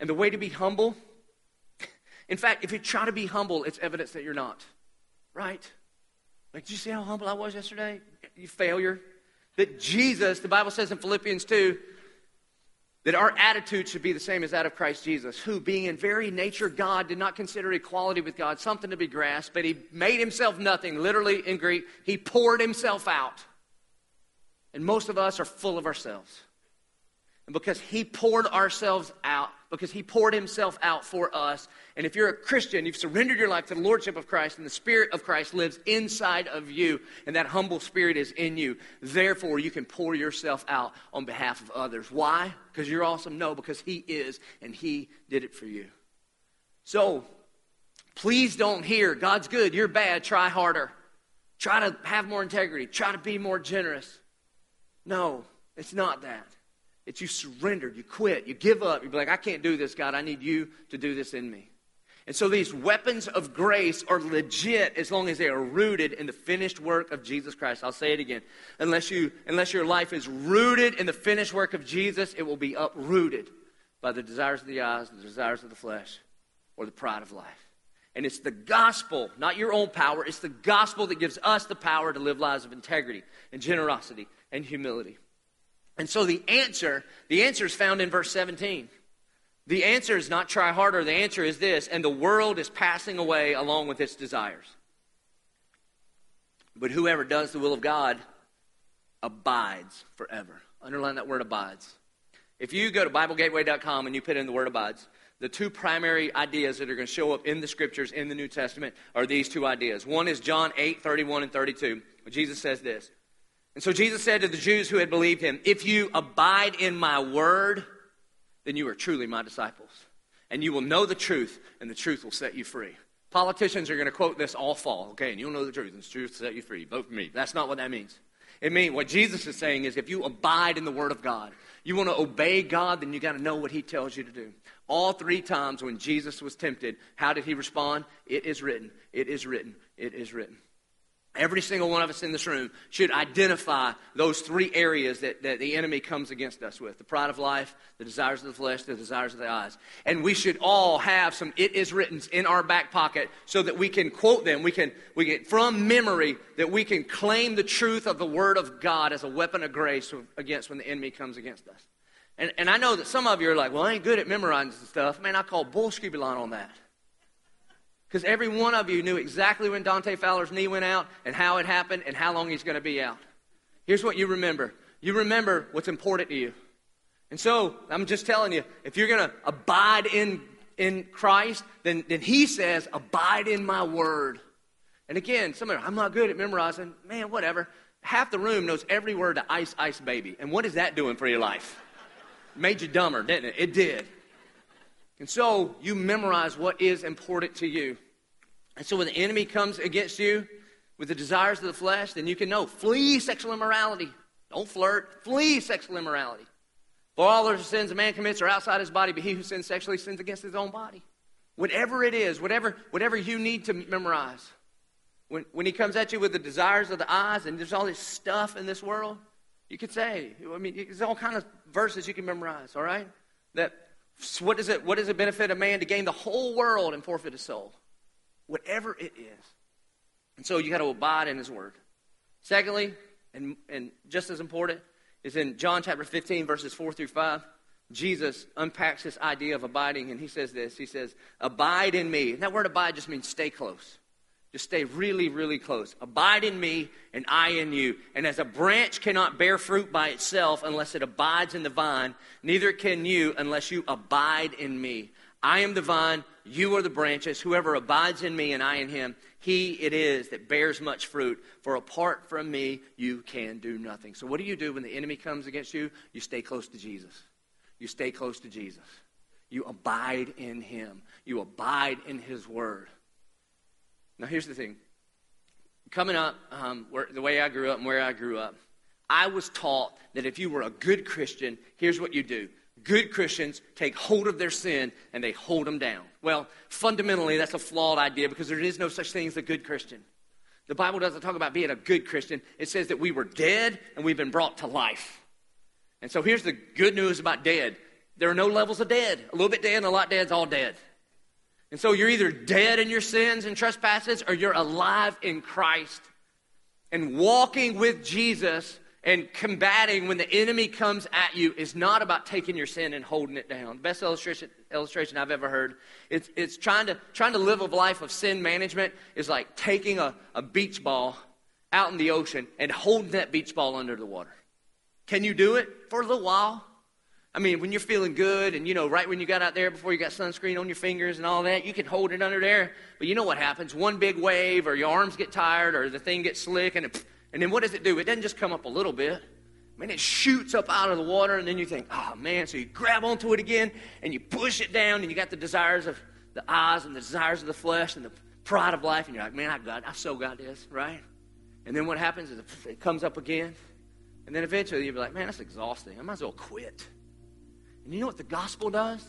Speaker 1: And the way to be humble, in fact, if you try to be humble, it's evidence that you're not. Right? Like, did you see how humble I was yesterday? You failure. That Jesus, the Bible says in Philippians 2, that our attitude should be the same as that of Christ Jesus, who, being in very nature God, did not consider equality with God something to be grasped, but he made himself nothing, literally in Greek. He poured himself out. And most of us are full of ourselves. And because He poured ourselves out, because he poured himself out for us. And if you're a Christian, you've surrendered your life to the Lordship of Christ, and the Spirit of Christ lives inside of you, and that humble spirit is in you. Therefore, you can pour yourself out on behalf of others. Why? Because you're awesome? No, because he is, and he did it for you. So, please don't hear God's good, you're bad, try harder. Try to have more integrity, try to be more generous. No, it's not that. It's you surrendered, you quit, you give up. You be like, I can't do this, God. I need you to do this in me. And so these weapons of grace are legit as long as they are rooted in the finished work of Jesus Christ. I'll say it again. Unless, you, unless your life is rooted in the finished work of Jesus, it will be uprooted by the desires of the eyes, the desires of the flesh, or the pride of life. And it's the gospel, not your own power, it's the gospel that gives us the power to live lives of integrity and generosity and humility. And so the answer, the answer is found in verse 17. The answer is not try harder. The answer is this, and the world is passing away along with its desires. But whoever does the will of God abides forever. Underline that word abides. If you go to BibleGateway.com and you put in the word abides, the two primary ideas that are going to show up in the scriptures in the New Testament are these two ideas. One is John 8, 31 and 32. Jesus says this and so Jesus said to the Jews who had believed him, If you abide in my word, then you are truly my disciples. And you will know the truth, and the truth will set you free. Politicians are going to quote this all fall, okay? And you'll know the truth, and the truth will set you free. Vote for me. That's not what that means. It means what Jesus is saying is if you abide in the word of God, you want to obey God, then you got to know what he tells you to do. All three times when Jesus was tempted, how did he respond? It is written. It is written. It is written. Every single one of us in this room should identify those three areas that, that the enemy comes against us with the pride of life, the desires of the flesh, the desires of the eyes. And we should all have some it is written in our back pocket so that we can quote them. We can, we get from memory that we can claim the truth of the Word of God as a weapon of grace against when the enemy comes against us. And, and I know that some of you are like, well, I ain't good at memorizing stuff. Man, I call bull on that. Because every one of you knew exactly when Dante Fowler's knee went out and how it happened and how long he's going to be out. Here's what you remember you remember what's important to you. And so I'm just telling you, if you're going to abide in, in Christ, then, then he says, abide in my word. And again, some of you, I'm not good at memorizing. Man, whatever. Half the room knows every word to Ice Ice Baby. And what is that doing for your life? Made you dumber, didn't it? It did. And so you memorize what is important to you. And so when the enemy comes against you with the desires of the flesh, then you can know flee sexual immorality. Don't flirt, flee sexual immorality. For all the sins a man commits are outside his body, but he who sins sexually sins against his own body. Whatever it is, whatever, whatever you need to memorize. When, when he comes at you with the desires of the eyes and there's all this stuff in this world, you could say, I mean, there's all kind of verses you can memorize, all right? That what does it, what does it benefit a man to gain the whole world and forfeit his soul? Whatever it is. And so you got to abide in his word. Secondly, and, and just as important, is in John chapter 15, verses 4 through 5. Jesus unpacks this idea of abiding, and he says this. He says, Abide in me. And that word abide just means stay close. Just stay really, really close. Abide in me, and I in you. And as a branch cannot bear fruit by itself unless it abides in the vine, neither can you unless you abide in me. I am the vine, you are the branches. Whoever abides in me and I in him, he it is that bears much fruit. For apart from me, you can do nothing. So, what do you do when the enemy comes against you? You stay close to Jesus. You stay close to Jesus. You abide in him. You abide in his word. Now, here's the thing. Coming up, um, where, the way I grew up and where I grew up, I was taught that if you were a good Christian, here's what you do. Good Christians take hold of their sin and they hold them down. Well, fundamentally, that's a flawed idea because there is no such thing as a good Christian. The Bible doesn't talk about being a good Christian, it says that we were dead and we've been brought to life. And so here's the good news about dead there are no levels of dead. A little bit dead and a lot dead is all dead. And so you're either dead in your sins and trespasses or you're alive in Christ. And walking with Jesus and combating when the enemy comes at you is not about taking your sin and holding it down. The best illustration, illustration I've ever heard. It's, it's trying, to, trying to live a life of sin management is like taking a, a beach ball out in the ocean and holding that beach ball under the water. Can you do it for a little while? I mean, when you're feeling good and, you know, right when you got out there before you got sunscreen on your fingers and all that, you can hold it under there. But you know what happens? One big wave or your arms get tired or the thing gets slick and, it, and then what does it do? It doesn't just come up a little bit. I mean, it shoots up out of the water and then you think, oh, man. So you grab onto it again and you push it down and you got the desires of the eyes and the desires of the flesh and the pride of life. And you're like, man, I got, I so got this, right? And then what happens is it comes up again. And then eventually you'll be like, man, that's exhausting. I might as well quit. And you know what the gospel does?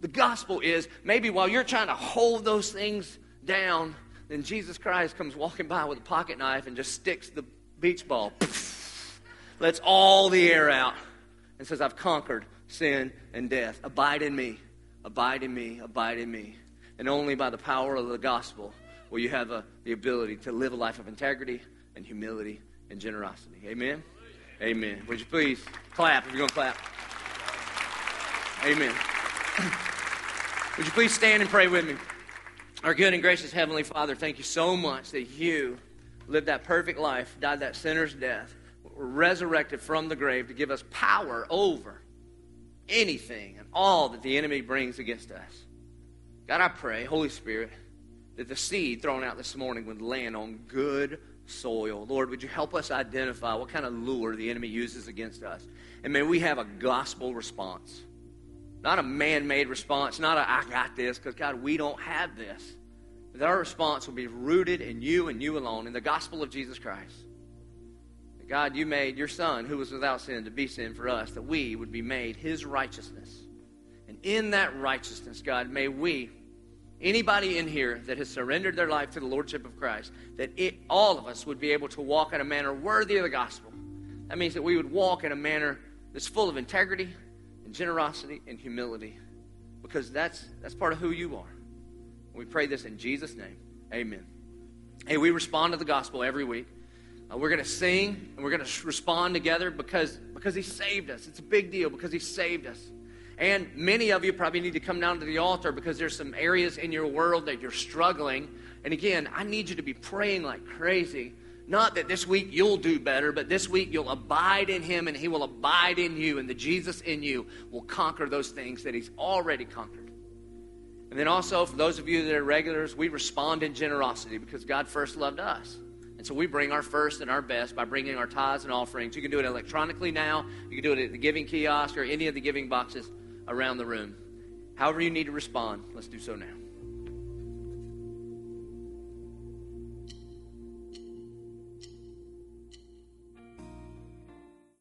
Speaker 1: The gospel is maybe while you're trying to hold those things down, then Jesus Christ comes walking by with a pocket knife and just sticks the beach ball, lets all the air out, and says, I've conquered sin and death. Abide in me, abide in me, abide in me. And only by the power of the gospel will you have a, the ability to live a life of integrity and humility and generosity. Amen? Amen. Would you please clap if you're going to clap? Amen. Would you please stand and pray with me? Our good and gracious Heavenly Father, thank you so much that you lived that perfect life, died that sinner's death, were resurrected from the grave to give us power over anything and all that the enemy brings against us. God, I pray, Holy Spirit, that the seed thrown out this morning would land on good soil. Lord, would you help us identify what kind of lure the enemy uses against us? And may we have a gospel response. Not a man made response, not a I got this, because God, we don't have this. But our response will be rooted in you and you alone, in the gospel of Jesus Christ. That God, you made your Son, who was without sin, to be sin for us, that we would be made his righteousness. And in that righteousness, God, may we, anybody in here that has surrendered their life to the Lordship of Christ, that it, all of us would be able to walk in a manner worthy of the gospel. That means that we would walk in a manner that's full of integrity generosity and humility because that's, that's part of who you are. We pray this in Jesus' name. Amen. Hey, we respond to the gospel every week. Uh, we're going to sing and we're going to respond together because, because He saved us. It's a big deal because He saved us. And many of you probably need to come down to the altar because there's some areas in your world that you're struggling. And again, I need you to be praying like crazy not that this week you'll do better, but this week you'll abide in Him and He will abide in you, and the Jesus in you will conquer those things that He's already conquered. And then also, for those of you that are regulars, we respond in generosity because God first loved us. And so we bring our first and our best by bringing our tithes and offerings. You can do it electronically now, you can do it at the giving kiosk or any of the giving boxes around the room. However, you need to respond, let's do so now.